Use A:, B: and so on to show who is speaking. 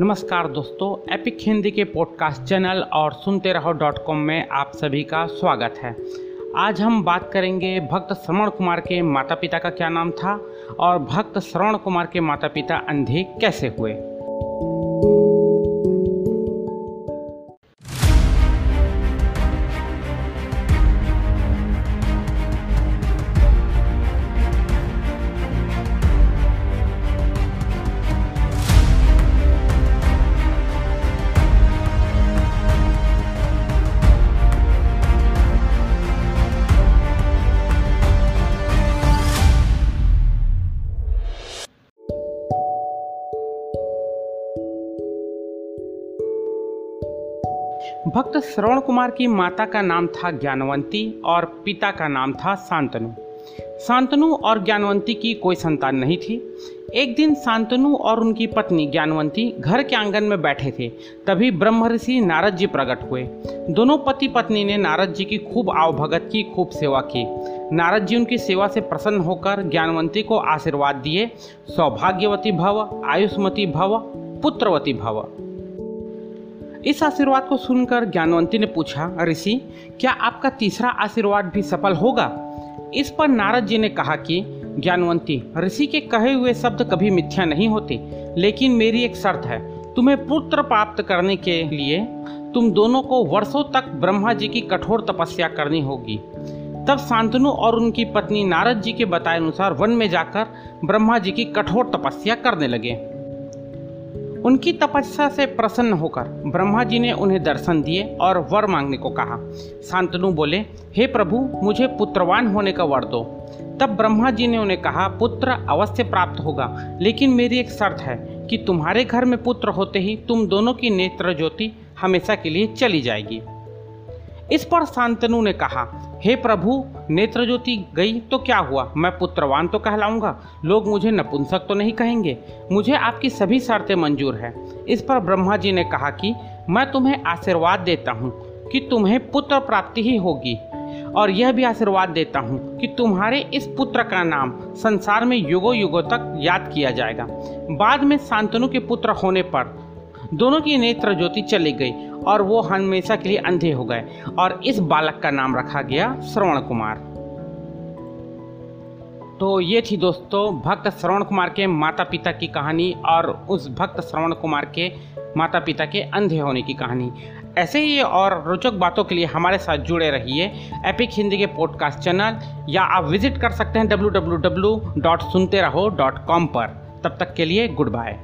A: नमस्कार दोस्तों एपिक हिंदी के पॉडकास्ट चैनल और सुनते रहो डॉट कॉम में आप सभी का स्वागत है। आज हम बात करेंगे भक्त श्रवण कुमार के माता पिता का क्या नाम था और भक्त श्रवण कुमार के माता पिता अंधे कैसे हुए? भक्त श्रवण कुमार की माता का नाम था ज्ञानवंती और पिता का नाम था शांतनु। शांतनु और ज्ञानवंती की कोई संतान नहीं थी। एक दिन शांतनु और उनकी पत्नी ज्ञानवंती घर के आँगन में बैठे थे। तभी ब्रह्म ऋषि नारद जी प्रकट हुए। दोनों पति पत्नी ने नारद जी की खूब आवभगत की खूब सेवा की। नारद जी उनकी सेवा से प्रसन्न होकर ज्ञानवंती को आशीर्वाद दिए। सौभाग्यवती भव, आयुष्मती भव, पुत्रवती भव। इस आशीर्वाद को सुनकर ज्ञानवंती ने पूछा ऋषि क्या आपका तीसरा आशीर्वाद भी सफल होगा? इस पर नारद जी ने कहा कि, ज्ञानवंती, ऋषि के कहे हुए शब्द कभी मिथ्या नहीं होते, लेकिन मेरी एक शर्त है। तुम्हें पुत्र प्राप्त करने के लिए तुम दोनों को वर्षों तक ब्रह्मा जी की कठोर तपस्या करनी होगी। तब शांतनु और उनकी पत्नी नारद जी के बताए अनुसार वन में जाकर ब्रह्मा जी की कठोर तपस्या करने लगे। उनकी तपस्या से प्रसन्न होकर ब्रह्मा जी ने उन्हें दर्शन दिए और वर मांगने को कहा। शांतनु बोले, हे प्रभु, मुझे पुत्रवान होने का वर दो। तब ब्रह्मा जी ने उन्हें कहा, पुत्र अवश्य प्राप्त होगा, लेकिन मेरी एक शर्त है कि तुम्हारे घर में पुत्र होते ही तुम दोनों की नेत्र ज्योति हमेशा के लिए चली जाएगी। इस पर शांतनु ने कहा हे प्रभु नेत्र ज्योति गई तो क्या हुआ? मैं पुत्रवान तो कहलाऊँगा। लोग मुझे नपुंसक तो नहीं कहेंगे। मुझे आपकी सभी शर्तें मंजूर है। इस पर ब्रह्मा जी ने कहा कि मैं तुम्हें आशीर्वाद देता हूँ कि तुम्हें पुत्र प्राप्ति ही होगी। और यह भी आशीर्वाद देता हूँ कि तुम्हारे इस पुत्र का नाम संसार में युगों युगों तक याद किया जाएगा। बाद में शांतनु के पुत्र होने पर दोनों की नेत्र ज्योति चली गई और वो हमेशा के लिए अंधे हो गए और इस बालक का नाम रखा गया श्रवण कुमार। तो ये थी दोस्तों भक्त श्रवण कुमार के माता पिता की कहानी और उस भक्त श्रवण कुमार के माता पिता के अंधे होने की कहानी। ऐसे ही और रोचक बातों के लिए हमारे साथ जुड़े रहिए एपिक हिंदी के पॉडकास्ट चैनल या आप विज़िट कर सकते हैं डब्ल्यू पर। तब तक के लिए गुड बाय